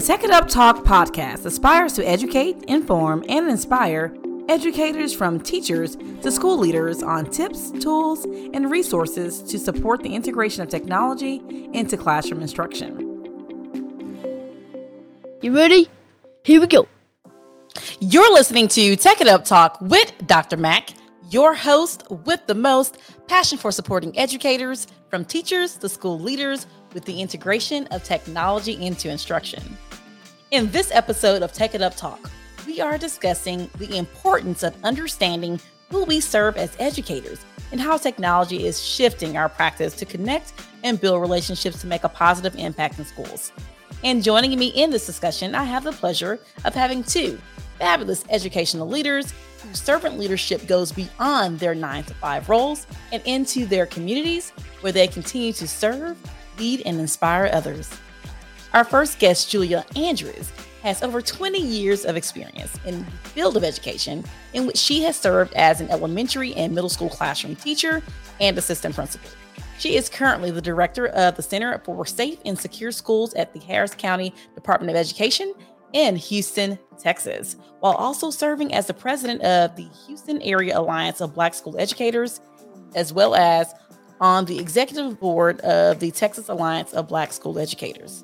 The Tech It Up Talk podcast aspires to educate, inform, and inspire educators from teachers to school leaders on tips, tools, and resources to support the integration of technology into classroom instruction. You ready? Here we go. You're listening to Tech It Up Talk with Dr. Mac, your host with the most passion for supporting educators from teachers to school leaders with the integration of technology into instruction. In this episode of Tech It Up Talk, we are discussing the importance of understanding who we serve as educators and how technology is shifting our practice to connect and build relationships to make a positive impact in schools. And joining me in this discussion, I have the pleasure of having two fabulous educational leaders whose servant leadership goes beyond their nine to five roles and into their communities where they continue to serve lead, and inspire others. Our first guest, Julia Andrews, has over 20 years of experience in the field of education, in which she has served as an elementary and middle school classroom teacher and assistant principal. She is currently the director of the Center for Safe and Secure Schools at the Harris County Department of Education in Houston, Texas, while also serving as the president of the Houston Area Alliance of Black School Educators, as well as on the executive board of the Texas Alliance of Black School Educators.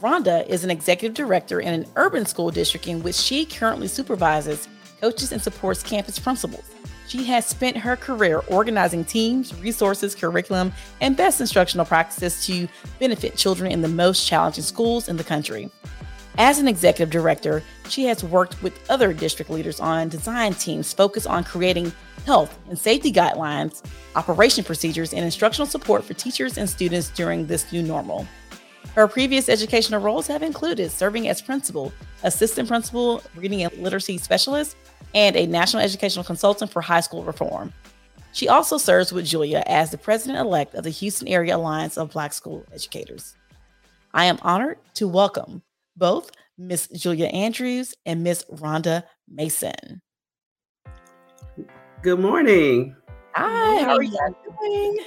Rhonda is an executive director in an urban school district in which she currently supervises, coaches, and supports campus principals. She has spent her career organizing teams, resources, curriculum, and best instructional practices to benefit children in the most challenging schools in the country. As an executive director, she has worked with other district leaders on design teams focused on creating health and safety guidelines, operation procedures, and instructional support for teachers and students during this new normal. Her previous educational roles have included serving as principal, assistant principal, reading and literacy specialist, and a national educational consultant for high school reform. She also serves with Julia as the president elect of the Houston Area Alliance of Black School Educators. I am honored to welcome both Miss Julia Andrews and Miss Rhonda Mason. Good morning. Hi, how are you doing?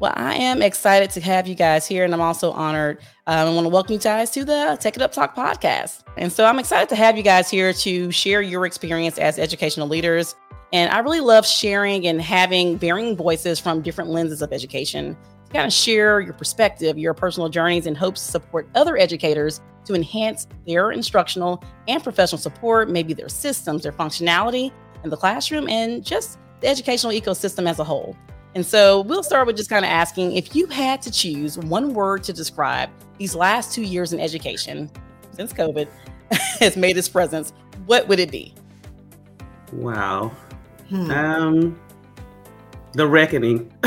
Well, I am excited to have you guys here, and I'm also honored. Um, I want to welcome you guys to the Tech It Up Talk podcast. And so I'm excited to have you guys here to share your experience as educational leaders. And I really love sharing and having varying voices from different lenses of education to kind of share your perspective, your personal journeys, and hopes to support other educators to enhance their instructional and professional support, maybe their systems, their functionality, in the classroom and just the educational ecosystem as a whole. And so we'll start with just kind of asking if you had to choose one word to describe these last two years in education since COVID has made its presence, what would it be? Wow. Hmm. Um, the reckoning.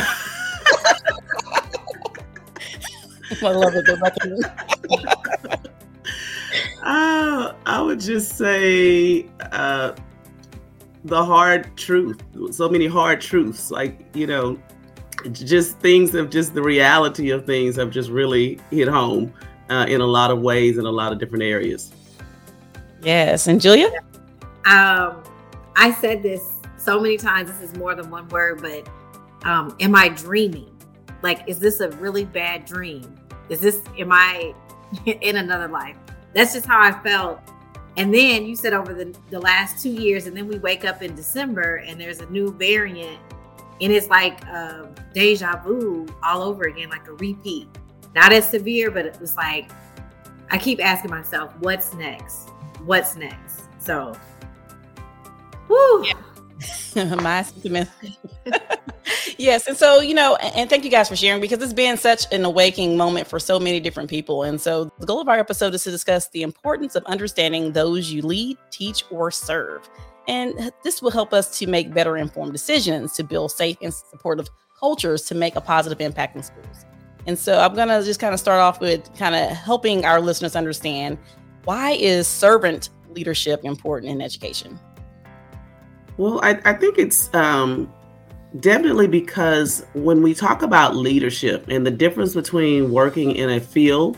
I love it. The reckoning. uh, I would just say uh, the hard truth so many hard truths like you know just things of just the reality of things have just really hit home uh, in a lot of ways in a lot of different areas. Yes and julia? Um i said this so many times this is more than one word but um am i dreaming? Like is this a really bad dream? Is this am i in another life? That's just how i felt and then you said over the, the last two years, and then we wake up in December and there's a new variant, and it's like uh, deja vu all over again, like a repeat. Not as severe, but it was like I keep asking myself, what's next? What's next? So, whoo. Yeah. My sentiment. yes. And so, you know, and thank you guys for sharing because it's been such an awakening moment for so many different people. And so, the goal of our episode is to discuss the importance of understanding those you lead, teach, or serve. And this will help us to make better informed decisions to build safe and supportive cultures to make a positive impact in schools. And so, I'm going to just kind of start off with kind of helping our listeners understand why is servant leadership important in education? Well, I, I think it's um, Definitely because when we talk about leadership and the difference between working in a field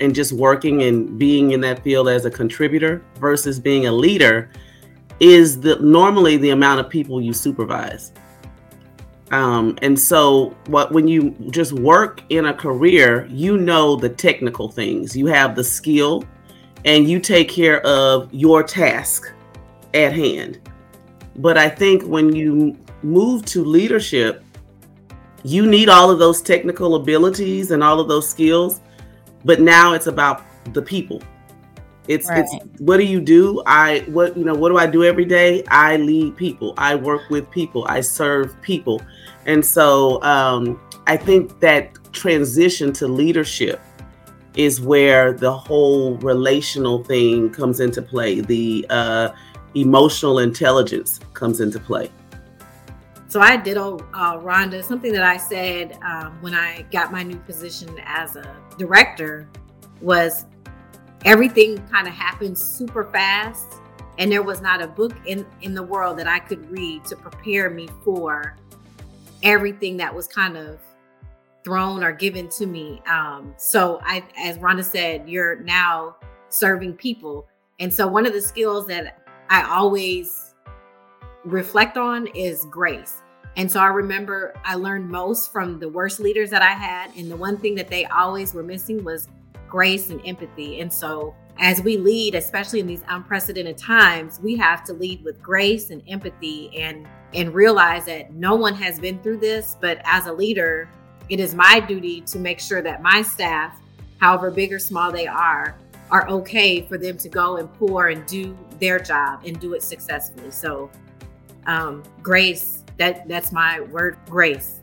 and just working and being in that field as a contributor versus being a leader is the normally the amount of people you supervise. Um, and so, what when you just work in a career, you know the technical things. You have the skill, and you take care of your task at hand. But I think when you move to leadership, you need all of those technical abilities and all of those skills. But now it's about the people. It's right. it's what do you do? I what you know, what do I do every day? I lead people. I work with people. I serve people. And so um, I think that transition to leadership is where the whole relational thing comes into play. The uh, emotional intelligence comes into play. So I did, uh, Rhonda, something that I said um, when I got my new position as a director was everything kind of happened super fast and there was not a book in in the world that I could read to prepare me for everything that was kind of thrown or given to me. Um, so I, as Rhonda said, you're now serving people, and so one of the skills that I always reflect on is grace. And so I remember I learned most from the worst leaders that I had, and the one thing that they always were missing was grace and empathy. And so as we lead, especially in these unprecedented times, we have to lead with grace and empathy and and realize that no one has been through this, but as a leader, it is my duty to make sure that my staff, however big or small they are, are okay for them to go and pour and do their job and do it successfully. So um, grace, that that's my word, grace.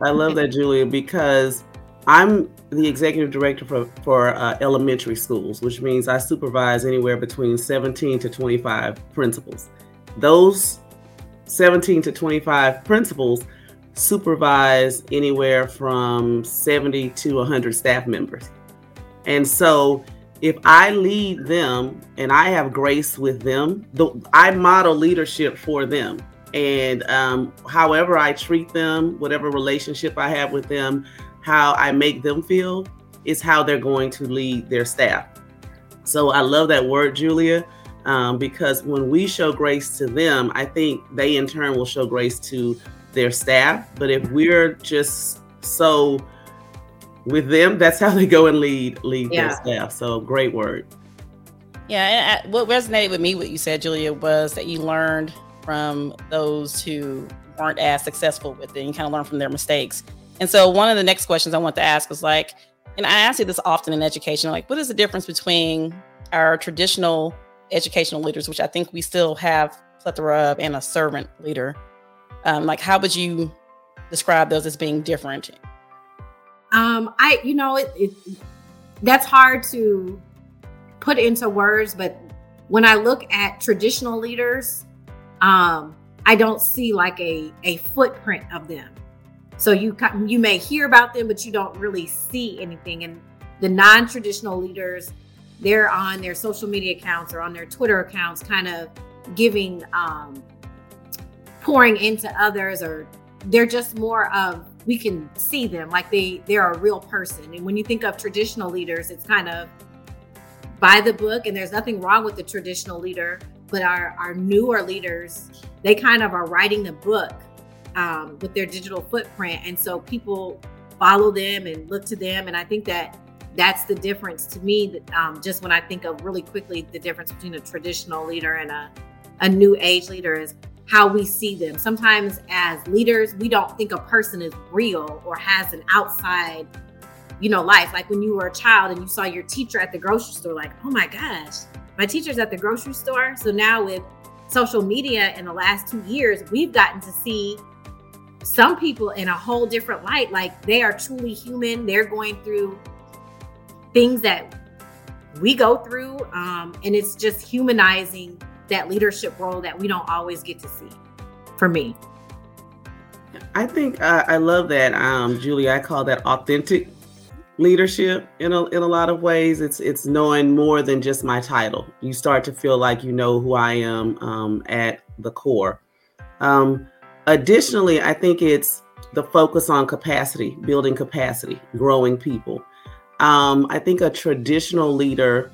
I love that, Julia, because I'm the executive director for, for uh, elementary schools, which means I supervise anywhere between 17 to 25 principals. Those 17 to 25 principals supervise anywhere from 70 to 100 staff members. And so if I lead them and I have grace with them, the, I model leadership for them. And um, however I treat them, whatever relationship I have with them, how I make them feel is how they're going to lead their staff. So I love that word, Julia, um, because when we show grace to them, I think they in turn will show grace to their staff. But if we're just so with them, that's how they go and lead lead yeah. their staff. So great word. Yeah, and what resonated with me, what you said, Julia, was that you learned from those who weren't as successful with it. and kind of learn from their mistakes. And so one of the next questions I want to ask was like, and I ask you this often in education, like, what is the difference between our traditional educational leaders, which I think we still have plethora of, and a servant leader? Um, like, how would you describe those as being different? Um, I, you know, it, it that's hard to put into words, but when I look at traditional leaders, um, I don't see like a a footprint of them. So you you may hear about them, but you don't really see anything. And the non-traditional leaders, they're on their social media accounts or on their Twitter accounts, kind of giving, um, pouring into others, or they're just more of we can see them like they they're a real person. And when you think of traditional leaders, it's kind of by the book, and there's nothing wrong with the traditional leader, but our our newer leaders, they kind of are writing the book um, with their digital footprint. And so people follow them and look to them. And I think that that's the difference to me. Um, just when I think of really quickly the difference between a traditional leader and a, a new age leader is how we see them. Sometimes as leaders, we don't think a person is real or has an outside, you know, life. Like when you were a child and you saw your teacher at the grocery store, like, oh my gosh, my teacher's at the grocery store. So now with social media in the last two years, we've gotten to see some people in a whole different light. Like they are truly human. They're going through things that we go through. Um, and it's just humanizing that leadership role that we don't always get to see for me. I think uh, I love that, um, Julie. I call that authentic leadership in a, in a lot of ways. It's it's knowing more than just my title. You start to feel like you know who I am um, at the core. Um, Additionally, I think it's the focus on capacity, building capacity, growing people. Um, I think a traditional leader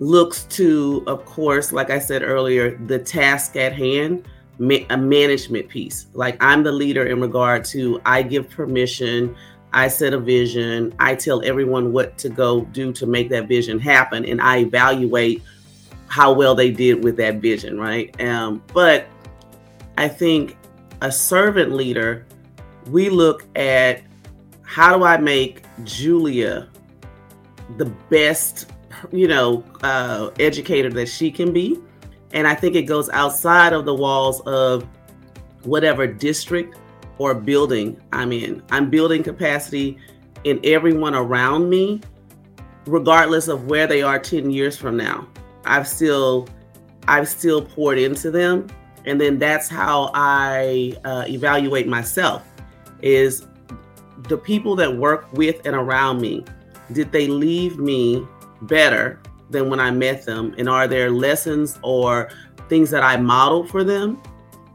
looks to, of course, like I said earlier, the task at hand. ma- a management piece. Like I'm the leader in regard to I give permission, I set a vision, I tell everyone what to go do to make that vision happen, and I evaluate how well they did with that vision, right? Um, but I think a servant leader, we look at how do I make Julia the best, you know, uh, educator that she can be? And I think it goes outside of the walls of whatever district or building I'm in. I'm building capacity in everyone around me, regardless of where they are 10 years from now. I've still I've still poured into them. And then that's how I uh, evaluate myself is the people that work with and around me, did they leave me better than when I met them? And are there lessons or things that I model for them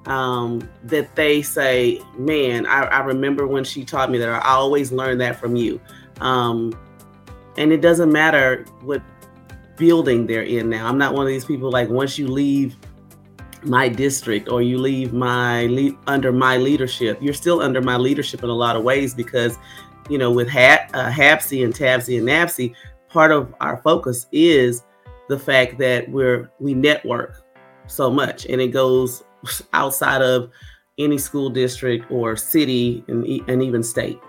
um, that they say, man, I, I, remember when she taught me that, I always learned that from you. Um, and it doesn't matter what building they're in now. I'm not one of these people like once you leave my district or you leave my le- under my leadership, you're still under my leadership in a lot of ways because, you know, with ha- uh, HAABSE and TABSE and NABSE, part of our focus is the fact that we're we network so much and it goes outside of any school district or city and, and even state.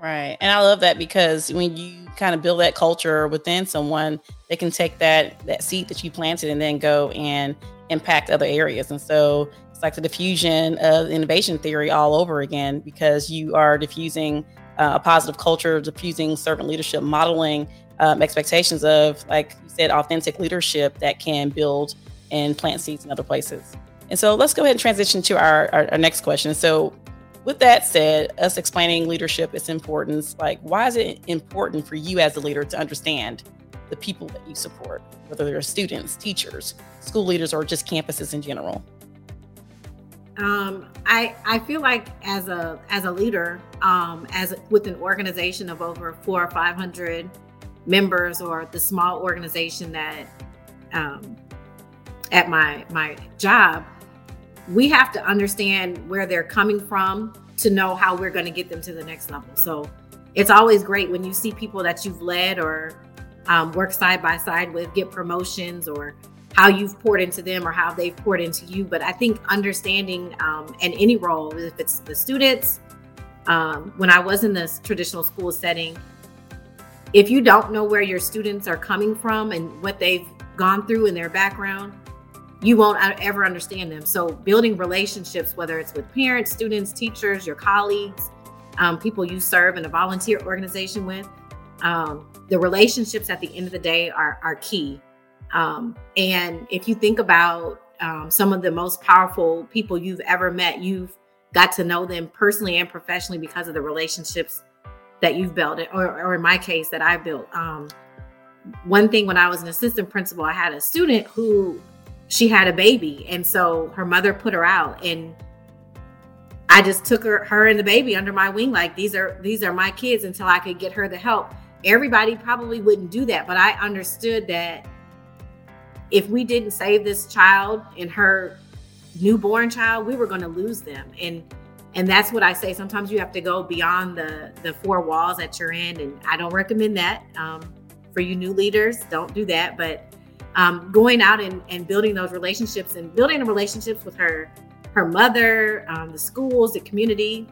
Right. And I love that because when you kind of build that culture within someone, they can take that that seed that you planted and then go and impact other areas. And so it's like the diffusion of innovation theory all over again because you are diffusing uh, a positive culture, diffusing servant leadership, modeling um, expectations of, like you said, authentic leadership that can build and plant seeds in other places. And so let's go ahead and transition to our, our, our next question. So, with that said, us explaining leadership, its importance, like why is it important for you as a leader to understand the people that you support, whether they're students, teachers, school leaders, or just campuses in general? Um, I I feel like as a as a leader, um, as with an organization of over four or five hundred members, or the small organization that um, at my my job, we have to understand where they're coming from to know how we're going to get them to the next level. So it's always great when you see people that you've led or um, work side by side with get promotions or how you've poured into them or how they've poured into you. But I think understanding um, in any role, if it's the students, um, when I was in this traditional school setting, if you don't know where your students are coming from and what they've gone through in their background, you won't ever understand them. So, building relationships, whether it's with parents, students, teachers, your colleagues, um, people you serve in a volunteer organization with, um, the relationships at the end of the day are, are key. Um, and if you think about um, some of the most powerful people you've ever met, you've got to know them personally and professionally because of the relationships that you've built, or, or in my case, that I built. Um, one thing when I was an assistant principal, I had a student who she had a baby and so her mother put her out and I just took her her and the baby under my wing like these are these are my kids until I could get her the help. Everybody probably wouldn't do that, but I understood that if we didn't save this child and her newborn child, we were going to lose them. And and that's what I say. Sometimes you have to go beyond the the four walls that you're in, and I don't recommend that um, for you new leaders. Don't do that. But um, going out and, and building those relationships and building the relationships with her her mother um, the schools the community.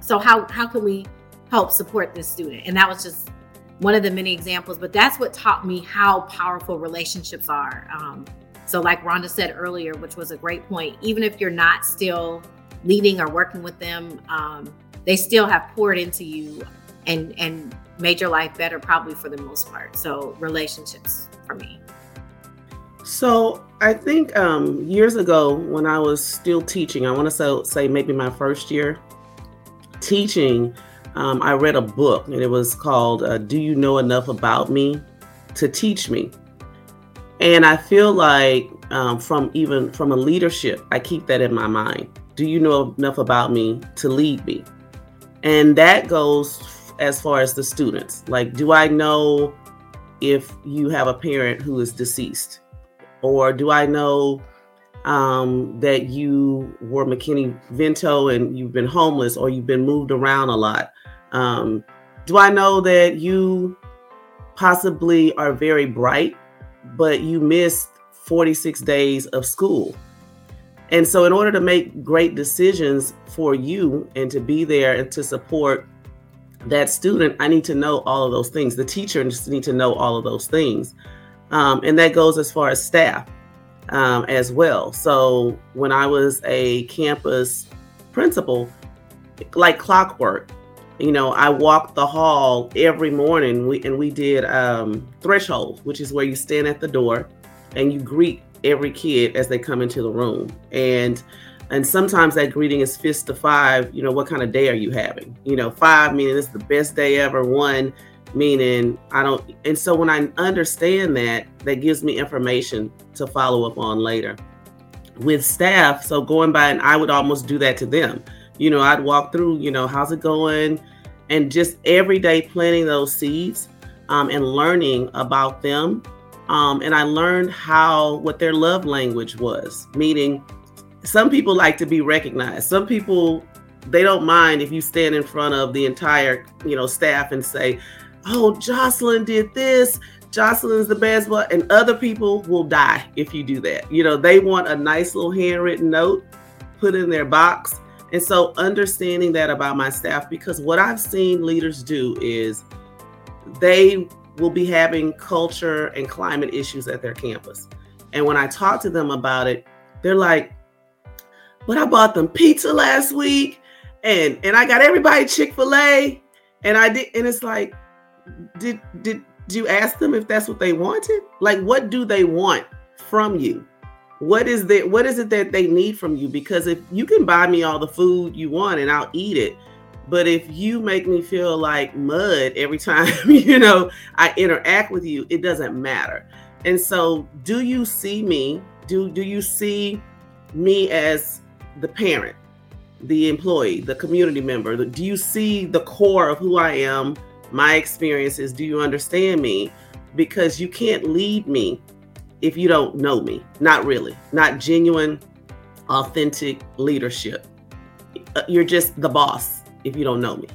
So how how can we help support this student? And that was just one of the many examples but that's what taught me how powerful relationships are. Um, so like rhonda said earlier which was a great point even if you're not still leading or working with them um, they still have poured into you and and made your life better probably for the most part. So relationships for me so I think um, years ago when I was still teaching, I want to say, maybe my first year teaching, um, I read a book and it was called uh, "Do You Know Enough About Me to Teach Me?" And I feel like um, from even from a leadership, I keep that in my mind. Do you know enough about me to lead me? And that goes as far as the students. Like, do I know if you have a parent who is deceased? Or do I know um, that you were McKinney Vento and you've been homeless or you've been moved around a lot? Um, do I know that you possibly are very bright, but you missed 46 days of school? And so, in order to make great decisions for you and to be there and to support that student, I need to know all of those things. The teacher just need to know all of those things. Um, and that goes as far as staff um, as well. So when I was a campus principal, like clockwork, you know, I walked the hall every morning we, and we did um, threshold, which is where you stand at the door and you greet every kid as they come into the room. And and sometimes that greeting is fist to five, you know, what kind of day are you having? You know, five meaning it's the best day ever, one meaning I don't and so when I understand that, that gives me information to follow up on later. With staff, so going by and I would almost do that to them. You know, I'd walk through, you know, how's it going? And just every day planting those seeds um, and learning about them. Um, and I learned how what their love language was, meaning some people like to be recognized. Some people they don't mind if you stand in front of the entire, you know, staff and say, "Oh, Jocelyn did this. Jocelyn's the best," but and other people will die if you do that. You know, they want a nice little handwritten note put in their box. And so understanding that about my staff because what I've seen leaders do is they will be having culture and climate issues at their campus. And when I talk to them about it, they're like, but I bought them pizza last week and and I got everybody Chick-fil-A and I did and it's like did did did you ask them if that's what they wanted? Like what do they want from you? What is that what is it that they need from you? Because if you can buy me all the food you want and I'll eat it, but if you make me feel like mud every time, you know, I interact with you, it doesn't matter. And so do you see me? Do do you see me as the parent, the employee, the community member? Do you see the core of who I am, my experiences? Do you understand me? Because you can't lead me if you don't know me. Not really, not genuine, authentic leadership. Uh, you're just the boss if you don't know me.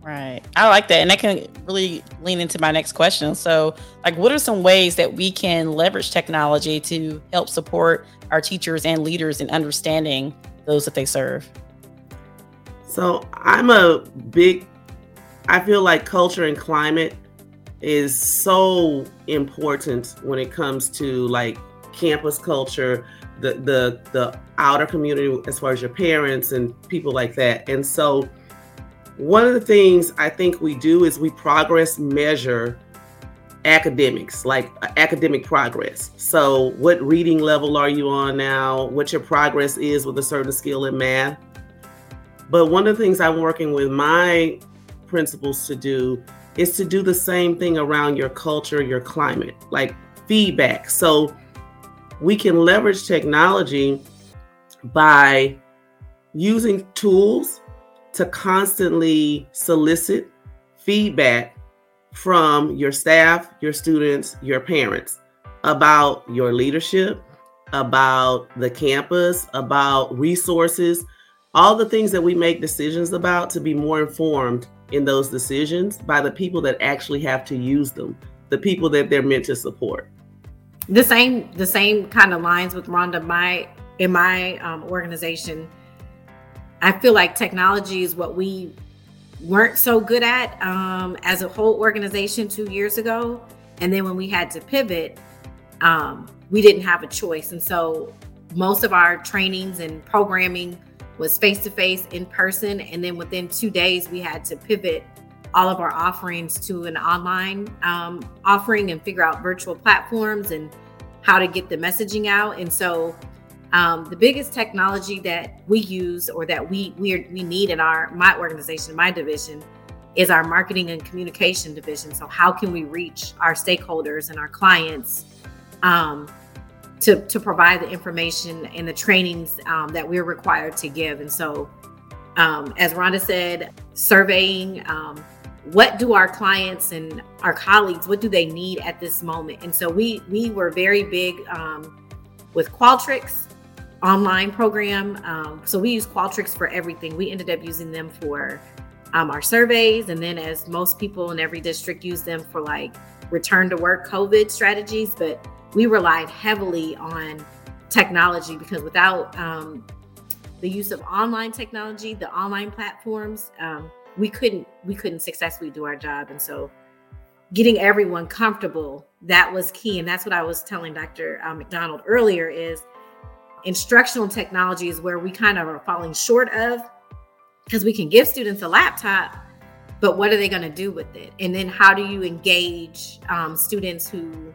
Right. I like that. And that can really lean into my next question. So, like, what are some ways that we can leverage technology to help support our teachers and leaders in understanding those that they serve? So I'm a big, I feel like culture and climate is so important when it comes to like campus culture, the the the outer community as far as your parents and people like that. And so one of the things I think we do is we progress measure academics, like uh, academic progress. So, what reading level are you on now? What your progress is with a certain skill in math? But one of the things I'm working with my principals to do is to do the same thing around your culture, your climate, like feedback. So, we can leverage technology by using tools to constantly solicit feedback from your staff, your students, your parents about your leadership, about the campus, about resources, all the things that we make decisions about to be more informed in those decisions by the people that actually have to use them, the people that they're meant to support. The same, the same kind of lines with Rhonda. My in my um, organization, I feel like technology is what we weren't so good at um, as a whole organization two years ago. And then when we had to pivot, um, we didn't have a choice. And so most of our trainings and programming was face to face in person. And then within two days, we had to pivot all of our offerings to an online um, offering and figure out virtual platforms and how to get the messaging out. And so um, the biggest technology that we use or that we we, we need in our my organization, my division, is our marketing and communication division. So how can we reach our stakeholders and our clients um, to to provide the information and the trainings um, that we're required to give? And so, um, as Rhonda said, surveying. Um, what do our clients and our colleagues what do they need at this moment and so we we were very big um, with qualtrics online program. Um, so we use Qualtrics for everything. We ended up using them for um, our surveys, and then as most people in every district use them for like return to work COVID strategies, but we relied heavily on technology because without um, the use of online technology, the online platforms, um, we couldn't we couldn't successfully do our job. And so, getting everyone comfortable that was key. And that's what I was telling Dr. Uh, McDonald earlier is instructional technology is where we kind of are falling short of because we can give students a laptop but what are they going to do with it and then how do you engage um, students who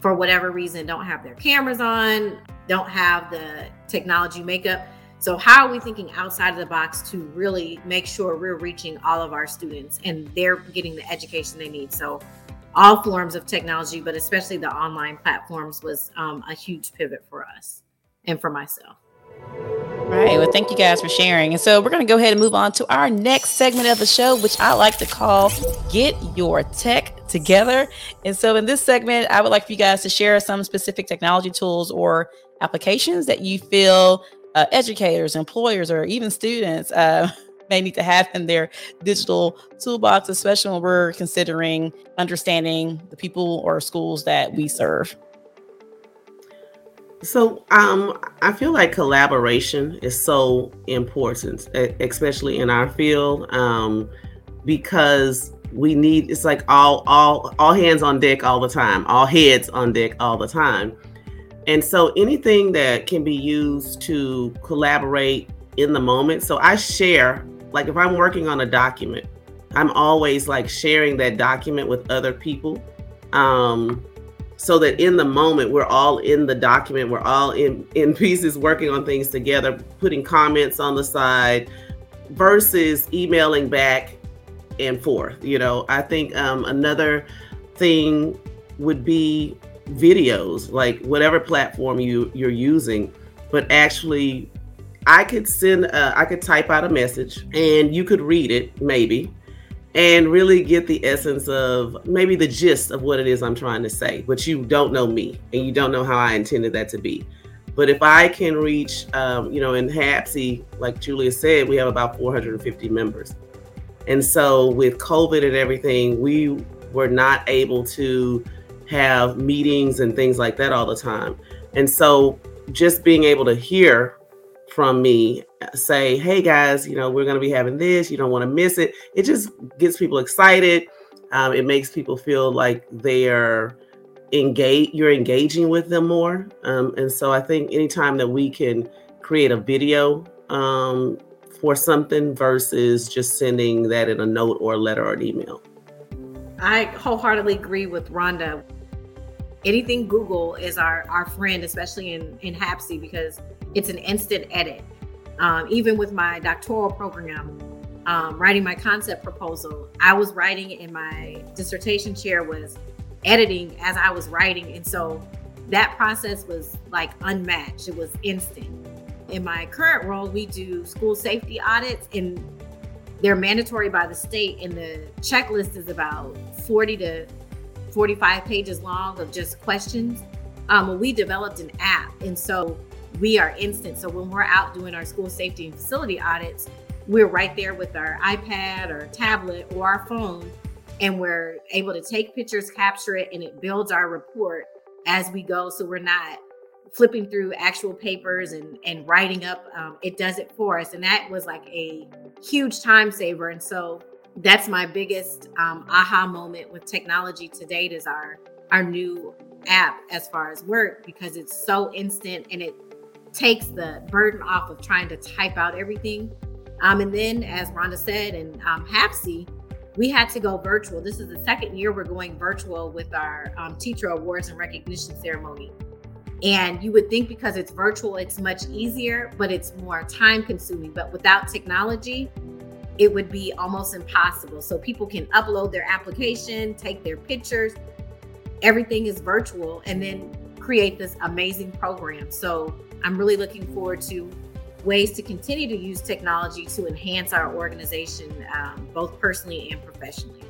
for whatever reason don't have their cameras on don't have the technology makeup so how are we thinking outside of the box to really make sure we're reaching all of our students and they're getting the education they need so all forms of technology but especially the online platforms was um, a huge pivot for us and for myself Right. Well, thank you guys for sharing. And so we're going to go ahead and move on to our next segment of the show, which I like to call Get Your Tech Together. And so in this segment, I would like for you guys to share some specific technology tools or applications that you feel uh, educators, employers, or even students uh, may need to have in their digital toolbox, especially when we're considering understanding the people or schools that we serve. So um, I feel like collaboration is so important, especially in our field, um, because we need it's like all all all hands on deck all the time, all heads on deck all the time. And so anything that can be used to collaborate in the moment. So I share, like if I'm working on a document, I'm always like sharing that document with other people. Um, so that in the moment we're all in the document we're all in in pieces working on things together putting comments on the side versus emailing back and forth you know i think um, another thing would be videos like whatever platform you you're using but actually i could send uh, i could type out a message and you could read it maybe and really get the essence of maybe the gist of what it is I'm trying to say. But you don't know me and you don't know how I intended that to be. But if I can reach, um, you know, in HAABSE, like Julia said, we have about 450 members. And so with COVID and everything, we were not able to have meetings and things like that all the time. And so just being able to hear from me say, hey guys, you know, we're going to be having this. You don't want to miss it. It just gets people excited. Um, it makes people feel like they are engage you're engaging with them more. Um, and so I think anytime that we can create a video um, for something versus just sending that in a note or a letter or an email. I wholeheartedly agree with Rhonda. Anything Google is our, our friend, especially in, in HAABSE, because it's an instant edit. Um, even with my doctoral program, um, writing my concept proposal, I was writing in my dissertation chair was editing as I was writing. And so that process was like unmatched. It was instant. In my current role, we do school safety audits and they're mandatory by the state. And the checklist is about 40 to 45 pages long of just questions. Um, we developed an app. And so we are instant. So when we're out doing our school safety and facility audits, we're right there with our iPad or tablet or our phone, and we're able to take pictures, capture it, and it builds our report as we go. So we're not flipping through actual papers and and writing up. Um, it does it for us, and that was like a huge time saver. And so that's my biggest um, aha moment with technology to date is our our new app as far as work because it's so instant and it takes the burden off of trying to type out everything. Um, and then, as Rhonda said, and um, HAABSE, we had to go virtual. This is the second year we're going virtual with our um, teacher awards and recognition ceremony. And you would think because it's virtual, it's much easier, but it's more time consuming. But without technology, it would be almost impossible. So people can upload their application, take their pictures, everything is virtual, and then create this amazing program. So I'm really looking forward to ways to continue to use technology to enhance our organization, um, both personally and professionally.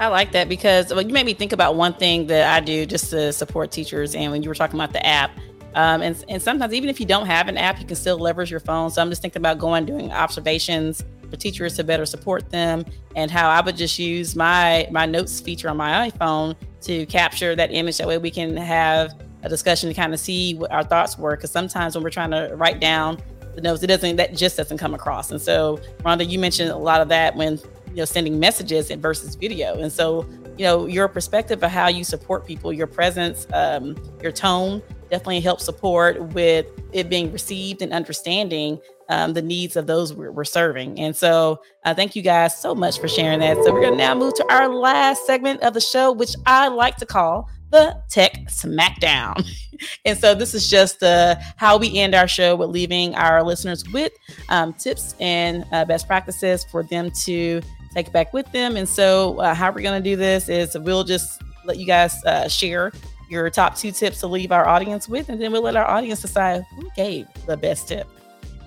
I like that because well, you made me think about one thing that I do just to support teachers. And when you were talking about the app, Um, and, and sometimes, even if you don't have an app, you can still leverage your phone. So I'm just thinking about going doing observations for teachers to better support them, and how I would just use my my notes feature on my iPhone to capture that image. That way, we can have a discussion to kind of see what our thoughts were. Because sometimes when we're trying to write down the notes, it doesn't that just doesn't come across. And so, Rhonda, you mentioned a lot of that when you know sending messages and versus video, and so you know your perspective of how you support people, your presence, um, your tone definitely helps support with it being received and understanding um, the needs of those we're, we're serving. And so, uh, thank you guys so much for sharing that. So, we're going to now move to our last segment of the show, which I like to call the Tech Smackdown. and so this is just uh, how we end our show with leaving our listeners with um, tips and uh, best practices for them to take back with them. And so, uh, how we're going to do this is we'll just let you guys uh, share your top two tips to leave our audience with, and then we'll let our audience decide who gave the best tip.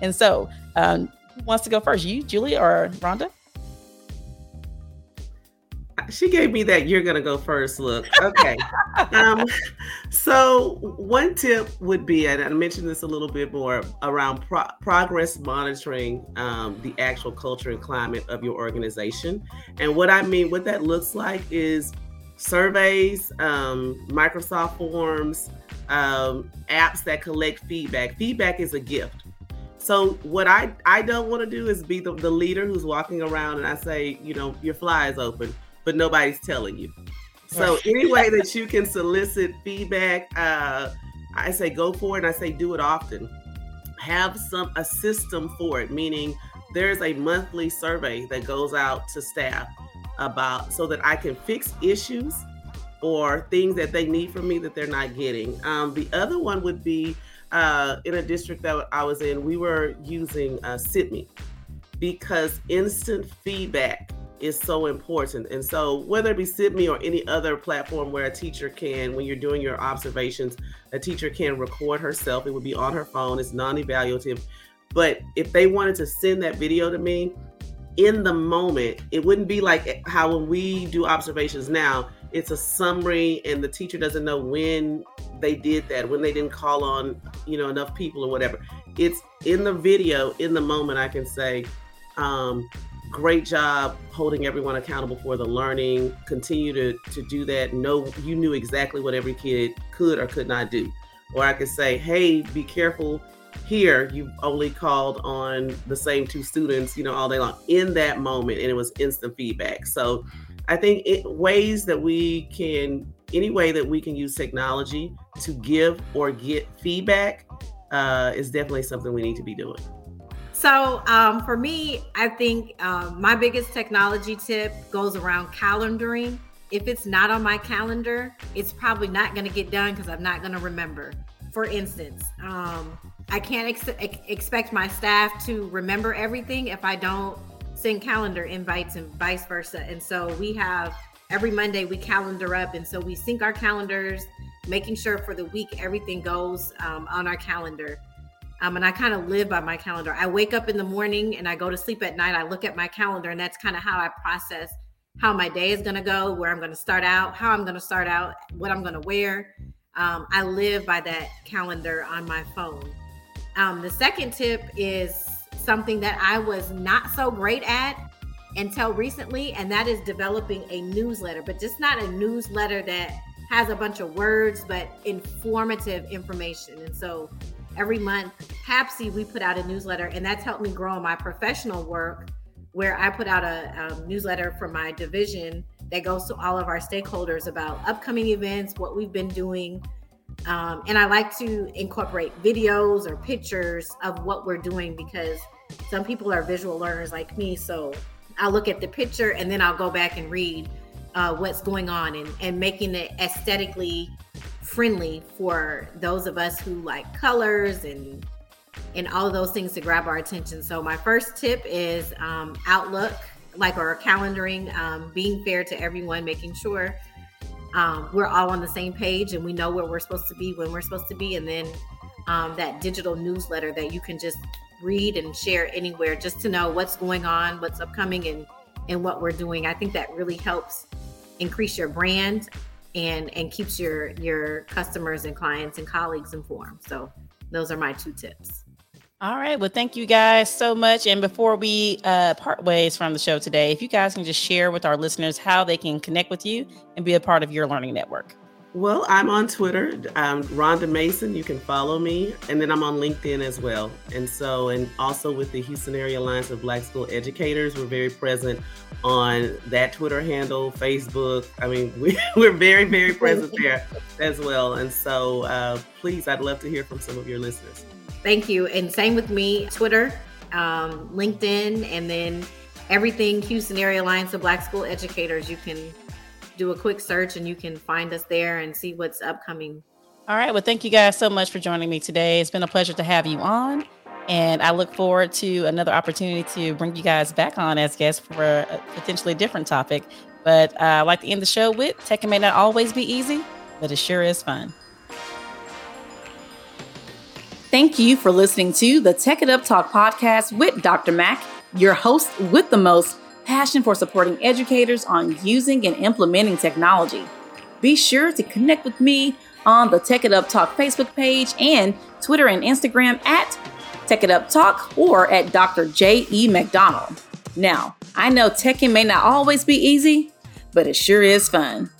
And so, um, who wants to go first? You, Julie, or Rhonda? She gave me that you're gonna go first look. Okay. Um so one tip would be and i mentioned this a little bit more around pro- progress monitoring um, the actual culture and climate of your organization. And what i mean what that looks like is surveys um, microsoft forms um, apps that collect feedback. Feedback is a gift. So what I I don't want to do is be the, the leader who's walking around and I say, you know, your fly is open but nobody's telling you. So any way that you can solicit feedback, uh, I say go for it. And I say do it often. Have some a system for it, meaning there's a monthly survey that goes out to staff about so that I can fix issues or things that they need from me that they're not getting. Um, the other one would be uh, in a district that I was in, we were using uh, Sibme because instant feedback is so important. And so, whether it be Sibme or any other platform where a teacher can, when you're doing your observations, a teacher can record herself. It would be on her phone, it's non evaluative. But if they wanted to send that video to me in the moment, it wouldn't be like how when we do observations now, it's a summary and the teacher doesn't know when they did that, when they didn't call on, you know, enough people or whatever. It's in the video, in the moment, I can say, um, great job holding everyone accountable for the learning. Continue to, to do that. Know you knew exactly what every kid could or could not do. Or I could say, hey, be careful here. You only called on the same two students, you know, all day long in that moment, and it was instant feedback. So I think it, ways that we can, any way that we can use technology to give or get feedback uh, is definitely something we need to be doing. So um, for me, I think um, my biggest technology tip goes around calendaring. If it's not on my calendar, it's probably not going to get done because I'm not going to remember. For instance, um, I can't ex- expect my staff to remember everything if I don't send calendar invites and vice versa. And so we have every Monday we calendar up, and so we sync our calendars, making sure for the week everything goes um, on our calendar. Um, and I kind of live by my calendar. I wake up in the morning and I go to sleep at night. I look at my calendar, and that's kind of how I process how my day is going to go, where I'm going to start out, how I'm going to start out, what I'm going to wear. Um, I live by that calendar on my phone. Um, the second tip is something that I was not so great at until recently, and that is developing a newsletter, but just not a newsletter that has a bunch of words, but informative information. And so every month, HAABSE, we put out a newsletter, and that's helped me grow in my professional work where I put out a, a newsletter for my division that goes to all of our stakeholders about upcoming events, what we've been doing. Um, and I like to incorporate videos or pictures of what we're doing because some people are visual learners like me. So I'll look at the picture and then I'll go back and read uh, what's going on and, and making it aesthetically friendly for those of us who like colors and and all those things to grab our attention. So my first tip is um, Outlook, like our calendaring, um, being fair to everyone, making sure um, we're all on the same page and we know where we're supposed to be when we're supposed to be, and then um, that digital newsletter that you can just read and share anywhere, just to know what's going on, what's upcoming, and and what we're doing. I think that really helps increase your brand and and keeps your your customers and clients and colleagues informed. So those are my two tips. All right. Well, thank you guys so much. And before we uh, part ways from the show today, if you guys can just share with our listeners how they can connect with you and be a part of your learning network. Well, I'm on Twitter, um, Rhonda Mason. You can follow me, and then I'm on LinkedIn as well. And so, and also with the Houston Area Alliance of Black School Educators, we're very present on that Twitter handle, Facebook. I mean, we, we're very, very present there as well. And so, uh, please, I'd love to hear from some of your listeners. Thank you. And same with me, Twitter, um, LinkedIn, and then everything Houston Area Alliance of Black School Educators. You can do a quick search and you can find us there and see what's upcoming. All right. Well, thank you guys so much for joining me today. It's been a pleasure to have you on. And I look forward to another opportunity to bring you guys back on as guests for a potentially different topic. But uh, I like to end the show with tech may not always be easy, but it sure is fun. Thank you for listening to the Tech It Up Talk podcast with Dr. Mac, your host with the most passion for supporting educators on using and implementing technology. Be sure to connect with me on the Tech It Up Talk Facebook page and Twitter and Instagram at Tech It Up Talk or at Dr. J. E. McDonald. Now, I know teching may not always be easy, but it sure is fun.